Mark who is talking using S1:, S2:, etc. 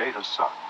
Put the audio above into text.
S1: data suck.